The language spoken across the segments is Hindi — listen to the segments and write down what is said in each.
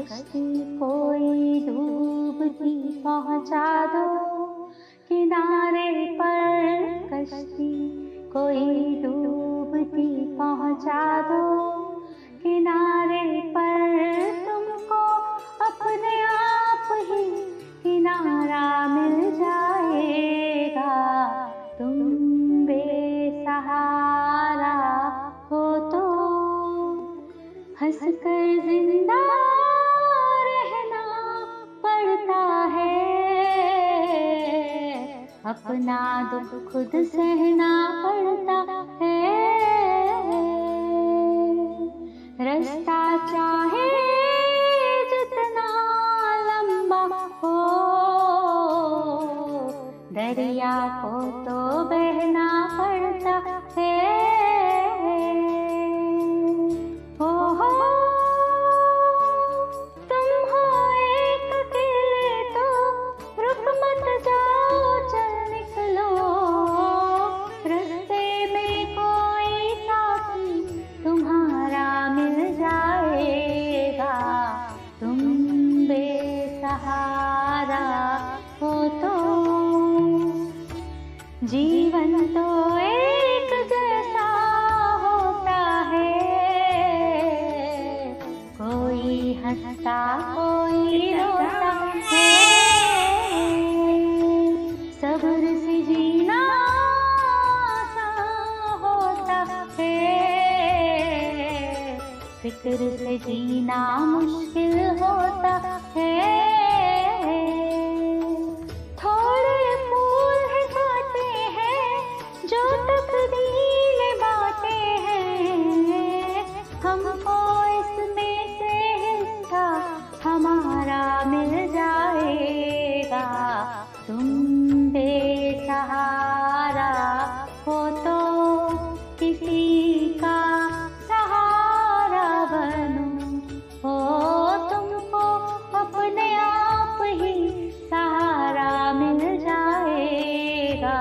कश्ती कोई डूबती पहुँचा दो? किनारे पर कश्ती, कोई डूबती पहुँचा दो। किनारे पर तुमको अपने आप ही किनारा मिल जाएगा। तुम बेसहारा हो तो हंसकर ज़िंदा अपना दुख खुद सहना पड़ता है। रास्ता चाहे जितना लंबा हो दरिया को तो जीवन तो एक जैसा होता है। कोई हंसता, कोई रोता है। सब्र से जीना होता है। फ़िक्र से जीना मुश्किल होता है। किसी का सहारा बनो। हो तुमको अपने आप ही सहारा मिल जाएगा।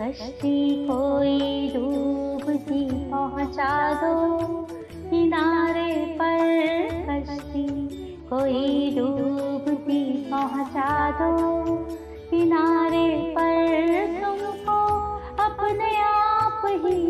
कश्ती कोई डूबती पहुँचा दो। किनारे पर कश्ती कोई डूबती पहुँचा दो। किनारे पर तुमको अपने आप ही